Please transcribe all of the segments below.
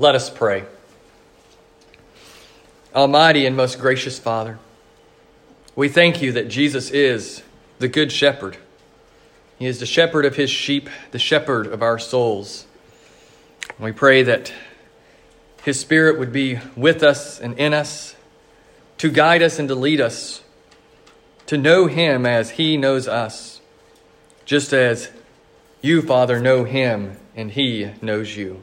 Let us pray. Almighty and most gracious Father, we thank you that Jesus is the Good Shepherd. He is the shepherd of his sheep, the shepherd of our souls. We pray that his Spirit would be with us and in us to guide us and to lead us to know him as he knows us, just as you, Father, know him and he knows you.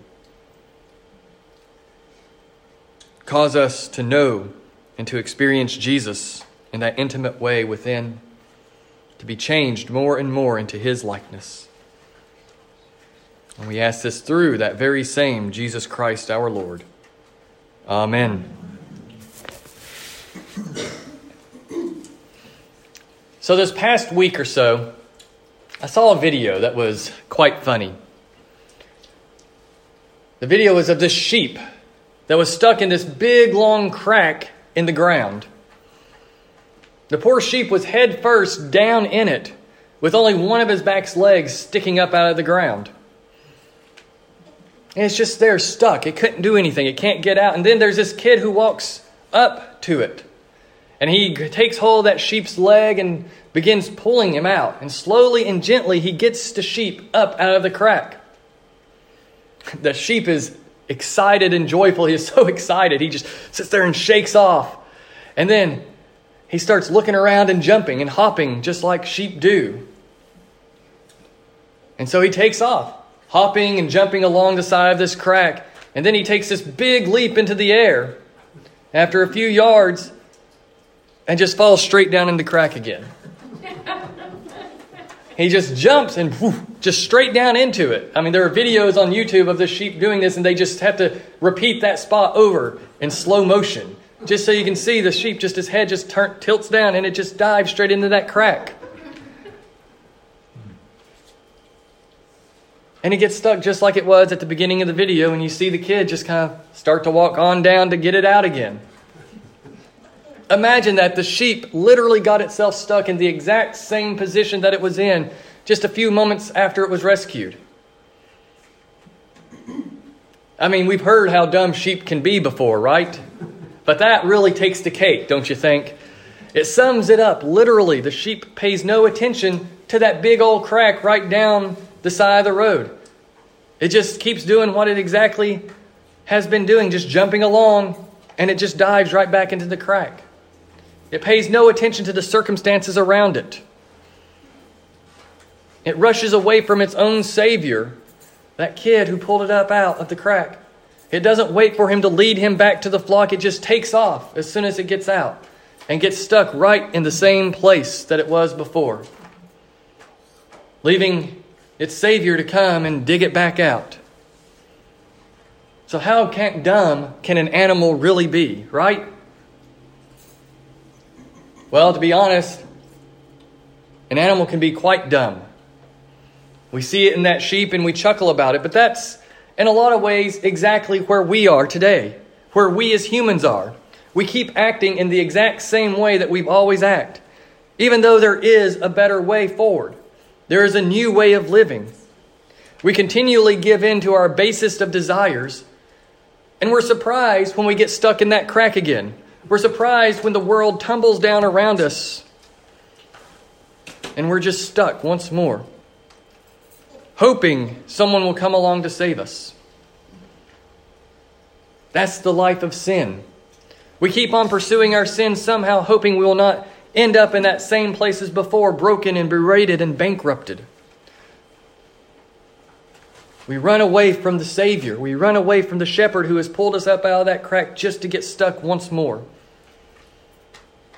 Cause us to know and to experience Jesus in that intimate way within, to be changed more and more into his likeness. And we ask this through that very same Jesus Christ our Lord. Amen. So, this past week or so, I saw a video that was quite funny. The video was of this sheep that was stuck in this big long crack in the ground. The poor sheep was head first down in it, with only one of his back's legs sticking up out of the ground. And it's just there stuck. It couldn't do anything. It can't get out. And then there's this kid who walks up to it. And he takes hold of that sheep's leg and begins pulling him out. And slowly and gently, he gets the sheep up out of the crack. The sheep is excited and joyful. He is so excited. He just sits there and shakes off. And then he starts looking around and jumping and hopping just like sheep do. And so he takes off, hopping and jumping along the side of this crack. And then he takes this big leap into the air after a few yards and just falls straight down in the crack again. He just jumps and just straight down into it. I mean, there are videos on YouTube of the sheep doing this, and they just have to repeat that spot over in slow motion, just so you can see the sheep, just his head just turn, tilts down, and it just dives straight into that crack. And it gets stuck just like it was at the beginning of the video, and you see the kid just kind of start to walk on down to get it out again. Imagine that the sheep literally got itself stuck in the exact same position that it was in just a few moments after it was rescued. I mean, we've heard how dumb sheep can be before, right? But that really takes the cake, don't you think? It sums it up. Literally, the sheep pays no attention to that big old crack right down the side of the road. It just keeps doing what it exactly has been doing, just jumping along, and it just dives right back into the crack. It pays no attention to the circumstances around it. It rushes away from its own Savior, that kid who pulled it up out of the crack. It doesn't wait for him to lead him back to the flock, it just takes off as soon as it gets out and gets stuck right in the same place that it was before, leaving its Savior to come and dig it back out. So, how can, dumb can an animal really be, right? Well, to be honest, an animal can be quite dumb. We see it in that sheep and we chuckle about it, but that's in a lot of ways exactly where we are today, where we as humans are. We keep acting in the exact same way that we've always acted, even though there is a better way forward. There is a new way of living. We continually give in to our basest of desires, and we're surprised when we get stuck in that crack again we're surprised when the world tumbles down around us and we're just stuck once more, hoping someone will come along to save us. That's the life of sin. We keep on pursuing our sin somehow, hoping we will not end up in that same place as before, broken and berated and bankrupted. We run away from the Savior. We run away from the shepherd who has pulled us up out of that crack just to get stuck once more.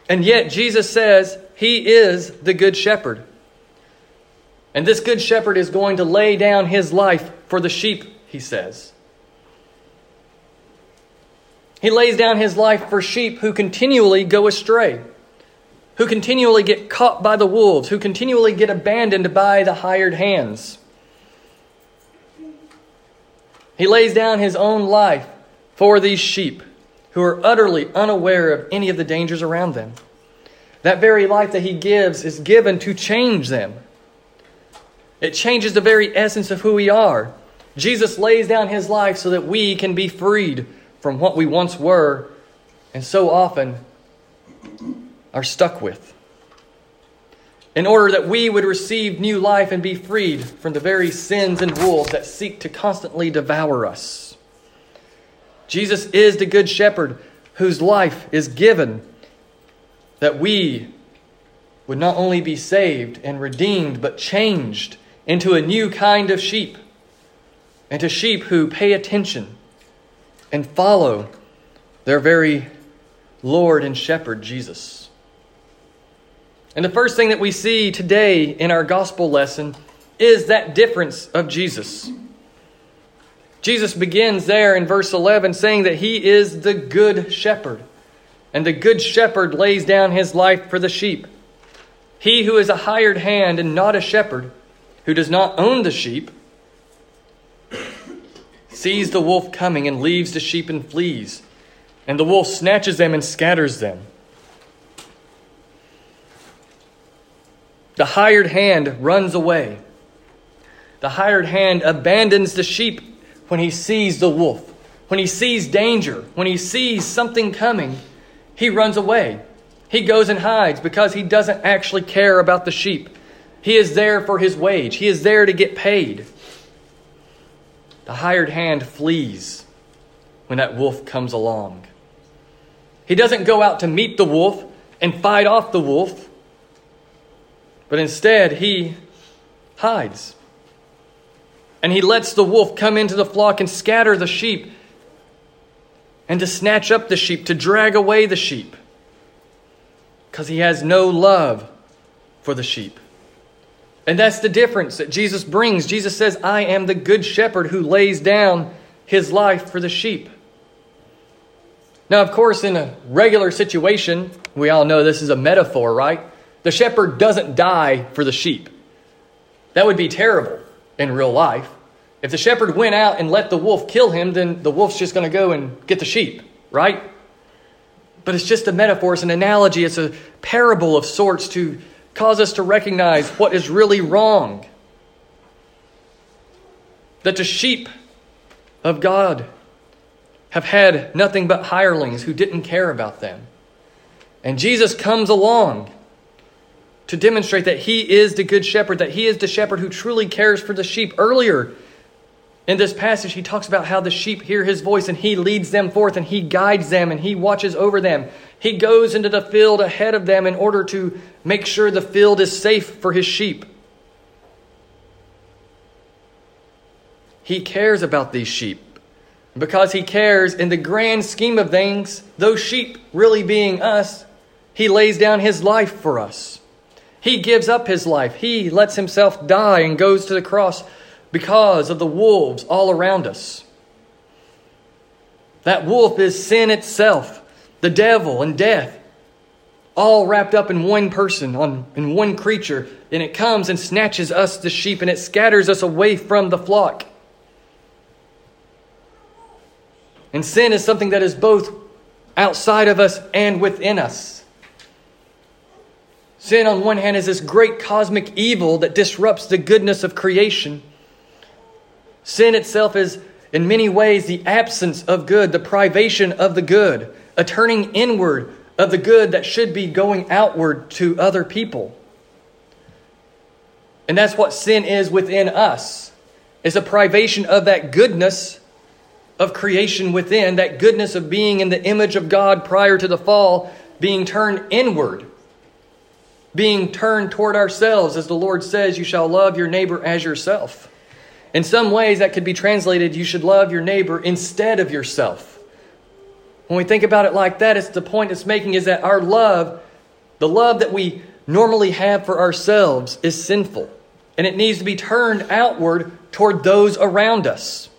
And yet, Jesus says he is the good shepherd. And this good shepherd is going to lay down his life for the sheep, he says. He lays down his life for sheep who continually go astray, who continually get caught by the wolves, who continually get abandoned by the hired hands. He lays down his own life for these sheep who are utterly unaware of any of the dangers around them. That very life that he gives is given to change them. It changes the very essence of who we are. Jesus lays down his life so that we can be freed from what we once were and so often are stuck with. In order that we would receive new life and be freed from the very sins and wolves that seek to constantly devour us. Jesus is the Good Shepherd whose life is given that we would not only be saved and redeemed, but changed into a new kind of sheep, into sheep who pay attention and follow their very Lord and Shepherd, Jesus. And the first thing that we see today in our gospel lesson is that difference of Jesus. Jesus begins there in verse 11 saying that he is the good shepherd, and the good shepherd lays down his life for the sheep. He who is a hired hand and not a shepherd, who does not own the sheep, sees the wolf coming and leaves the sheep and flees, and the wolf snatches them and scatters them. The hired hand runs away. The hired hand abandons the sheep when he sees the wolf. When he sees danger, when he sees something coming, he runs away. He goes and hides because he doesn't actually care about the sheep. He is there for his wage, he is there to get paid. The hired hand flees when that wolf comes along. He doesn't go out to meet the wolf and fight off the wolf, but instead he hides. And he lets the wolf come into the flock and scatter the sheep, and to snatch up the sheep, to drag away the sheep, because he has no love for the sheep. And that's the difference that Jesus brings. Jesus says, I am the good shepherd who lays down his life for the sheep. Now, of course, in a regular situation, we all know this is a metaphor, right? The shepherd doesn't die for the sheep. That would be terrible in real life. If the shepherd went out and let the wolf kill him, then the wolf's just going to go and get the sheep, right? But it's just a metaphor, it's an analogy, it's a parable of sorts to cause us to recognize what is really wrong. That the sheep of God have had nothing but hirelings who didn't care about them. And Jesus comes along to demonstrate that he is the good shepherd, that he is the shepherd who truly cares for the sheep. Earlier in this passage, he talks about how the sheep hear his voice and he leads them forth and he guides them and he watches over them. He goes into the field ahead of them in order to make sure the field is safe for his sheep. He cares about these sheep. Because he cares in the grand scheme of things, those sheep really being us, he lays down his life for us. He gives up his life. He lets himself die and goes to the cross because of the wolves all around us. That wolf is sin itself, the devil and death, all wrapped up in one person, on, in one creature. And it comes and snatches us, the sheep, and it scatters us away from the flock. And sin is something that is both outside of us and within us. Sin, on one hand, is this great cosmic evil that disrupts the goodness of creation. Sin itself is, in many ways, the absence of good, the privation of the good, a turning inward of the good that should be going outward to other people. And that's what sin is within us. Is a privation of that goodness of creation within, that goodness of being in the image of God prior to the fall, being turned inward, being turned toward ourselves, as the Lord says, You shall love your neighbor as yourself. In some ways, that could be translated, You should love your neighbor instead of yourself. When we think about it like that, it's the point it's making is that our love, the love that we normally have for ourselves, is sinful. And it needs to be turned outward toward those around us.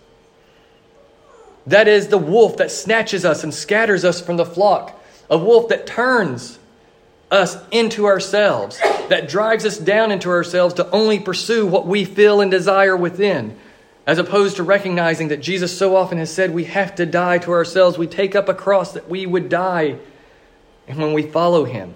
That is the wolf that snatches us and scatters us from the flock, a wolf that turns us into ourselves, that drives us down into ourselves to only pursue what we feel and desire within, as opposed to recognizing that Jesus so often has said we have to die to ourselves. We take up a cross that we would die, and when we follow him.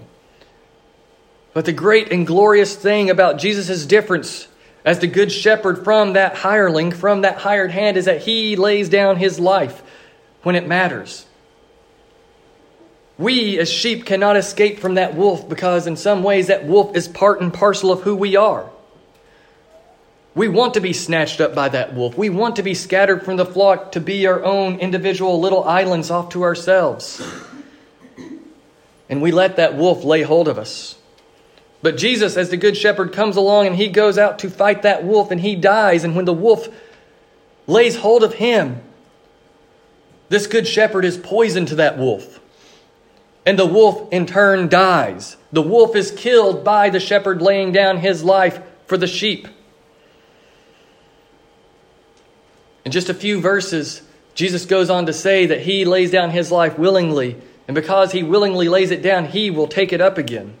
But the great and glorious thing about Jesus' difference as the good shepherd from that hireling, from that hired hand, is that he lays down his life when it matters. We, as sheep, cannot escape from that wolf because, in some ways, that wolf is part and parcel of who we are. We want to be snatched up by that wolf. We want to be scattered from the flock to be our own individual little islands off to ourselves. And we let that wolf lay hold of us. But Jesus, as the Good Shepherd, comes along and he goes out to fight that wolf and he dies. And when the wolf lays hold of him, this Good Shepherd is poison to that wolf. And the wolf in turn dies. The wolf is killed by the shepherd laying down his life for the sheep. In just a few verses, Jesus goes on to say that he lays down his life willingly, and because he willingly lays it down, he will take it up again.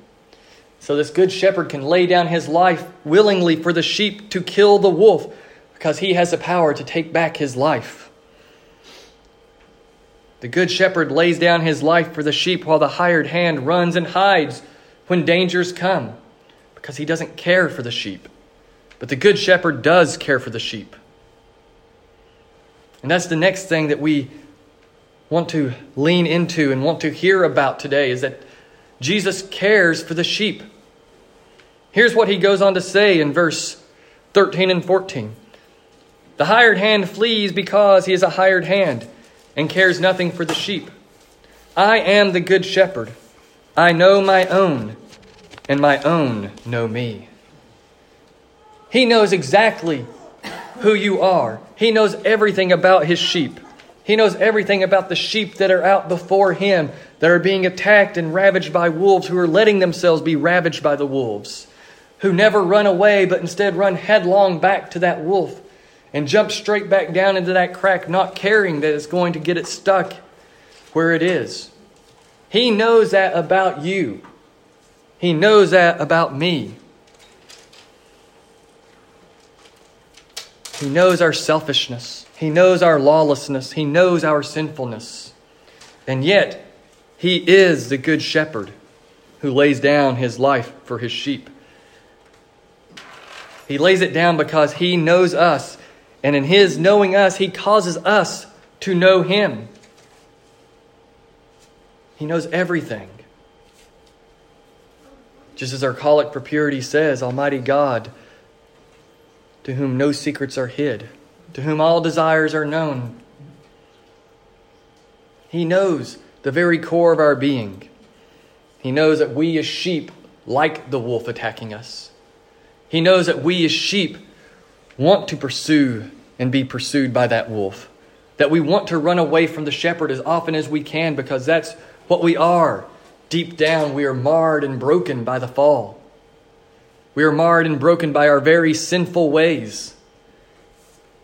So, this good shepherd can lay down his life willingly for the sheep to kill the wolf because he has the power to take back his life. The good shepherd lays down his life for the sheep while the hired hand runs and hides when dangers come because he doesn't care for the sheep. But the good shepherd does care for the sheep. And that's the next thing that we want to lean into and want to hear about today is that Jesus cares for the sheep. Here's what he goes on to say in verse 13 and 14 The hired hand flees because he is a hired hand and cares nothing for the sheep. I am the good shepherd. I know my own, and my own know me. He knows exactly who you are. He knows everything about his sheep. He knows everything about the sheep that are out before him, that are being attacked and ravaged by wolves, who are letting themselves be ravaged by the wolves, who never run away, but instead run headlong back to that wolf and jump straight back down into that crack, not caring that it's going to get it stuck where it is. He knows that about you. He knows that about me. He knows our selfishness. He knows our lawlessness. He knows our sinfulness. And yet, He is the Good Shepherd who lays down His life for His sheep. He lays it down because He knows us. And in His knowing us, He causes us to know Him. He knows everything. Just as our collect for purity says, Almighty God to whom no secrets are hid, to whom all desires are known. He knows the very core of our being. He knows that we as sheep like the wolf attacking us. He knows that we as sheep want to pursue and be pursued by that wolf. That we want to run away from the shepherd as often as we can because that's what we are. Deep down, we are marred and broken by the fall. We are marred and broken by our very sinful ways.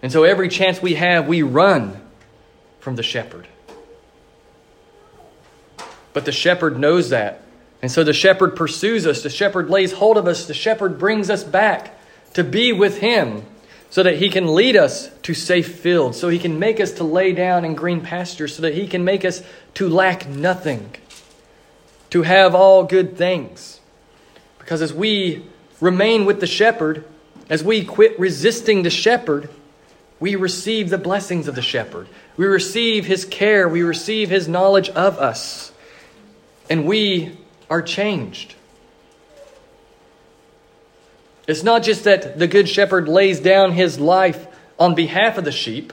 And so every chance we have, we run from the shepherd. But the shepherd knows that. And so the shepherd pursues us. The shepherd lays hold of us. The shepherd brings us back to be with him so that he can lead us to safe fields, so he can make us to lay down in green pastures, so that he can make us to lack nothing, to have all good things. Because as we remain with the shepherd, as we quit resisting the shepherd, we receive the blessings of the shepherd. We receive his care. We receive his knowledge of us. And we are changed. It's not just that the good shepherd lays down his life on behalf of the sheep.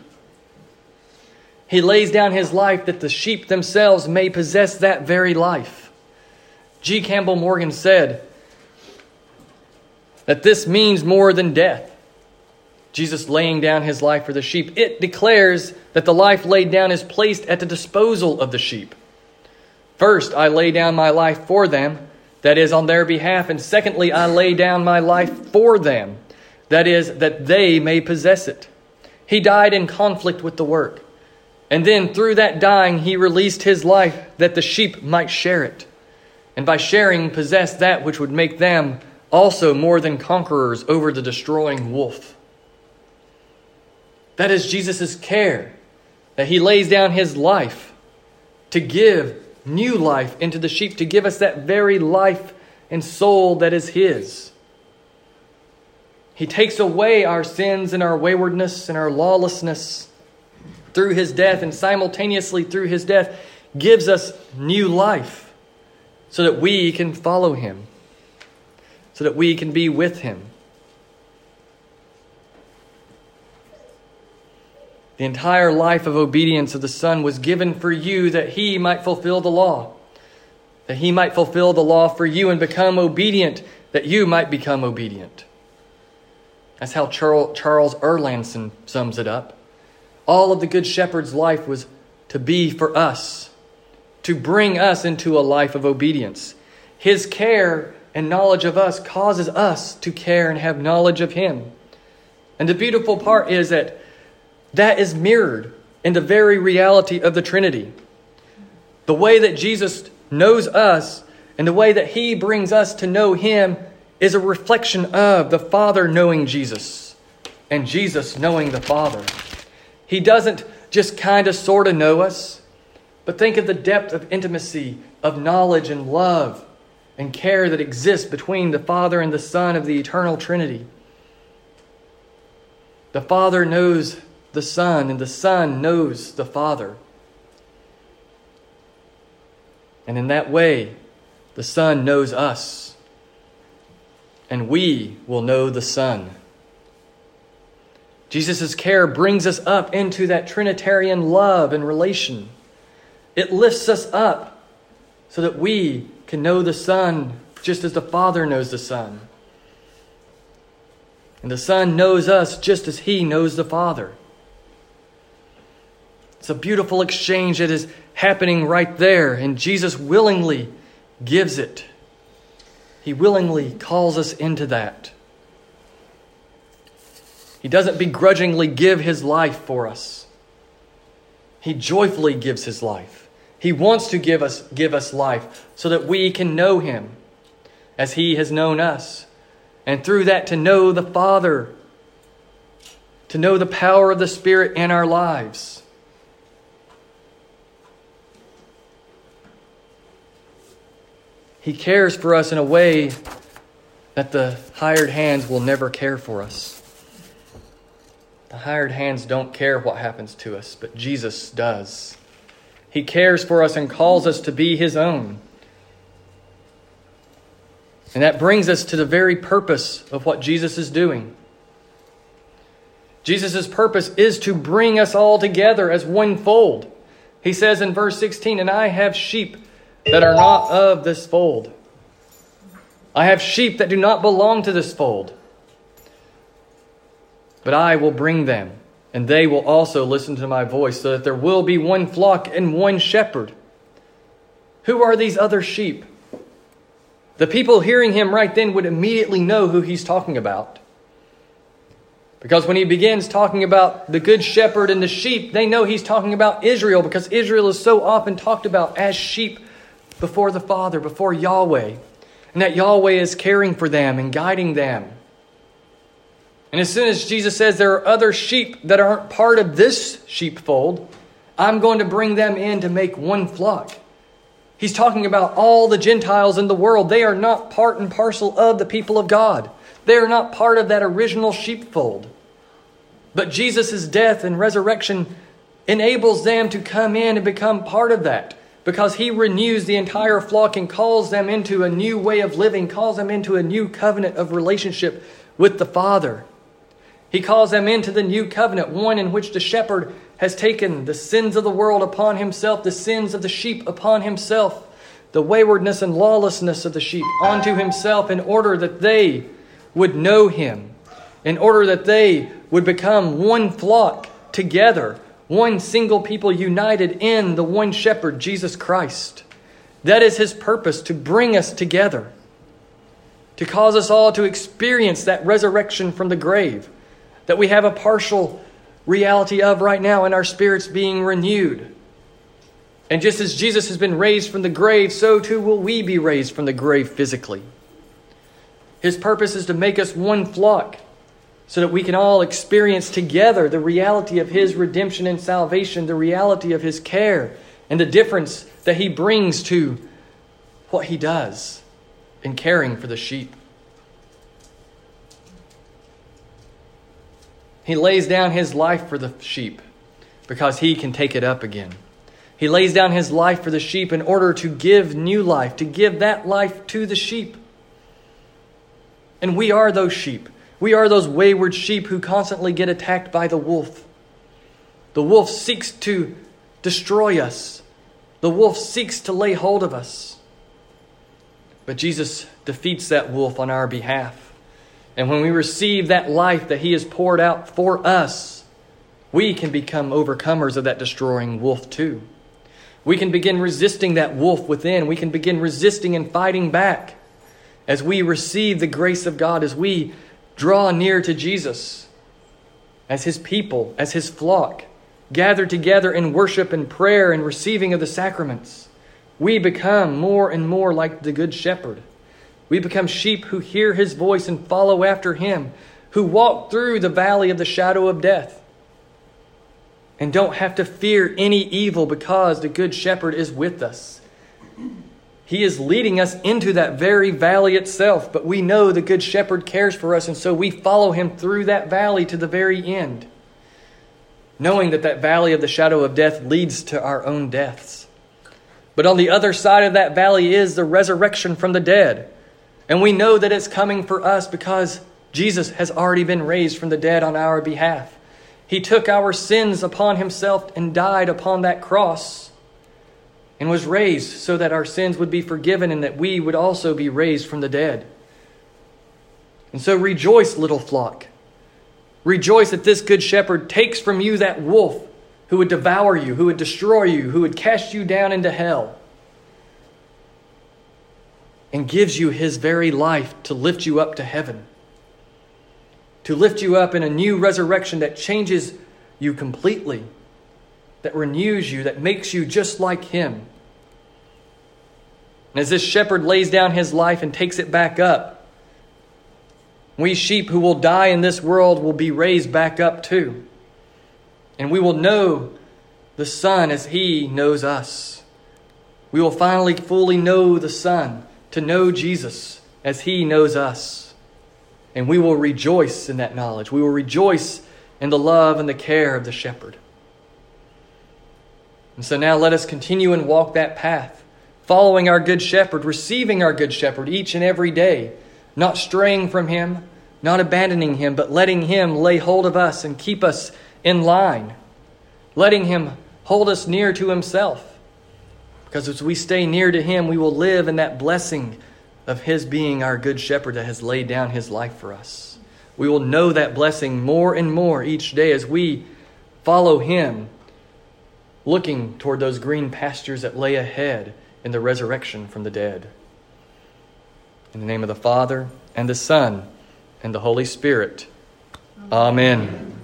He lays down his life that the sheep themselves may possess that very life. G. Campbell Morgan said, that this means more than death. Jesus laying down his life for the sheep. It declares that the life laid down is placed at the disposal of the sheep. First, I lay down my life for them, that is, on their behalf. And secondly, I lay down my life for them, that is, that they may possess it. He died in conflict with the work. And then through that dying, he released his life that the sheep might share it. And by sharing, possess that which would make them also more than conquerors over the destroying wolf. That is Jesus' care, that he lays down his life to give new life into the sheep, to give us that very life and soul that is his. He takes away our sins and our waywardness and our lawlessness through his death, and simultaneously through his death, gives us new life so that we can follow him, so that we can be with him. The entire life of obedience of the Son was given for you that he might fulfill the law, that he might fulfill the law for you and become obedient, that you might become obedient. That's how Charles Erlandson sums it up. All of the Good Shepherd's life was to be for us, to bring us into a life of obedience. His care and knowledge of us causes us to care and have knowledge of Him. And the beautiful part is that that is mirrored in the very reality of the Trinity. The way that Jesus knows us and the way that He brings us to know Him is a reflection of the Father knowing Jesus and Jesus knowing the Father. He doesn't just kind of sort of know us, but think of the depth of intimacy, of knowledge and love and care that exists between the Father and the Son of the eternal Trinity. The Father knows the Son, and the Son knows the Father. And in that way, the Son knows us, and we will know the Son. Jesus' care brings us up into that Trinitarian love and relation. It lifts us up so that we can know the Son just as the Father knows the Son. And the Son knows us just as He knows the Father. It's a beautiful exchange that is happening right there, and Jesus willingly gives it. He willingly calls us into that. He doesn't begrudgingly give his life for us. He joyfully gives his life. He wants to give us, give us life so that we can know him as he has known us. And through that, to know the Father, to know the power of the Spirit in our lives. He cares for us in a way that the hired hands will never care for us. The hired hands don't care what happens to us, but Jesus does. He cares for us and calls us to be His own. And that brings us to the very purpose of what Jesus is doing. Jesus' purpose is to bring us all together as one fold. He says in verse 16, And I have sheep that are not of this fold. I have sheep that do not belong to this fold. But I will bring them, and they will also listen to my voice, so that there will be one flock and one shepherd. Who are these other sheep? The people hearing him right then would immediately know who he's talking about. Because when he begins talking about the good shepherd and the sheep, they know he's talking about Israel because Israel is so often talked about as sheep before the Father, before Yahweh, and that Yahweh is caring for them and guiding them. And as soon as Jesus says there are other sheep that aren't part of this sheepfold, I'm going to bring them in to make one flock. He's talking about all the Gentiles in the world. They are not part and parcel of the people of God. They are not part of that original sheepfold. But Jesus' death and resurrection enables them to come in and become part of that because he renews the entire flock and calls them into a new way of living, calls them into a new covenant of relationship with the Father. He calls them into the new covenant, one in which the shepherd has taken the sins of the world upon himself, the sins of the sheep upon himself, the waywardness and lawlessness of the sheep onto himself in order that they would know him, in order that they would become one flock together one single people united in the one shepherd, Jesus Christ. That is his purpose to bring us together, to cause us all to experience that resurrection from the grave that we have a partial reality of right now in our spirits being renewed. And just as Jesus has been raised from the grave, so too will we be raised from the grave physically. His purpose is to make us one flock so that we can all experience together the reality of His redemption and salvation, the reality of His care, and the difference that He brings to what He does in caring for the sheep. He lays down his life for the sheep because he can take it up again. He lays down his life for the sheep in order to give new life, to give that life to the sheep. And we are those sheep. We are those wayward sheep who constantly get attacked by the wolf. The wolf seeks to destroy us, the wolf seeks to lay hold of us. But Jesus defeats that wolf on our behalf. And when we receive that life that he has poured out for us, we can become overcomers of that destroying wolf too. We can begin resisting that wolf within. We can begin resisting and fighting back as we receive the grace of God, as we draw near to Jesus, as his people, as his flock, gathered together in worship and prayer and receiving of the sacraments. We become more and more like the Good Shepherd. We become sheep who hear his voice and follow after him, who walk through the valley of the shadow of death and don't have to fear any evil because the Good Shepherd is with us. He is leading us into that very valley itself, but we know the Good Shepherd cares for us, and so we follow him through that valley to the very end, knowing that that valley of the shadow of death leads to our own deaths. But on the other side of that valley is the resurrection from the dead. And we know that it's coming for us because Jesus has already been raised from the dead on our behalf. He took our sins upon himself and died upon that cross and was raised so that our sins would be forgiven and that we would also be raised from the dead. And so rejoice, little flock. Rejoice that this good shepherd takes from you that wolf who would devour you, who would destroy you, who would cast you down into hell, and gives you his very life to lift you up to heaven to lift you up in a new resurrection that changes you completely, that renews you, that makes you just like Him. And as this shepherd lays down his life and takes it back up, we sheep who will die in this world will be raised back up too. And we will know the Son as He knows us. We will finally fully know the Son, to know Jesus as He knows us. And we will rejoice in that knowledge. We will rejoice in the love and the care of the shepherd. And so now let us continue and walk that path, following our good shepherd, receiving our good shepherd each and every day, not straying from him, not abandoning him, but letting him lay hold of us and keep us in line, letting him hold us near to himself. Because as we stay near to him, we will live in that blessing of His being our good shepherd that has laid down His life for us. We will know that blessing more and more each day as we follow Him, looking toward those green pastures that lay ahead in the resurrection from the dead. In the name of the Father, and the Son, and the Holy Spirit. Amen. Amen.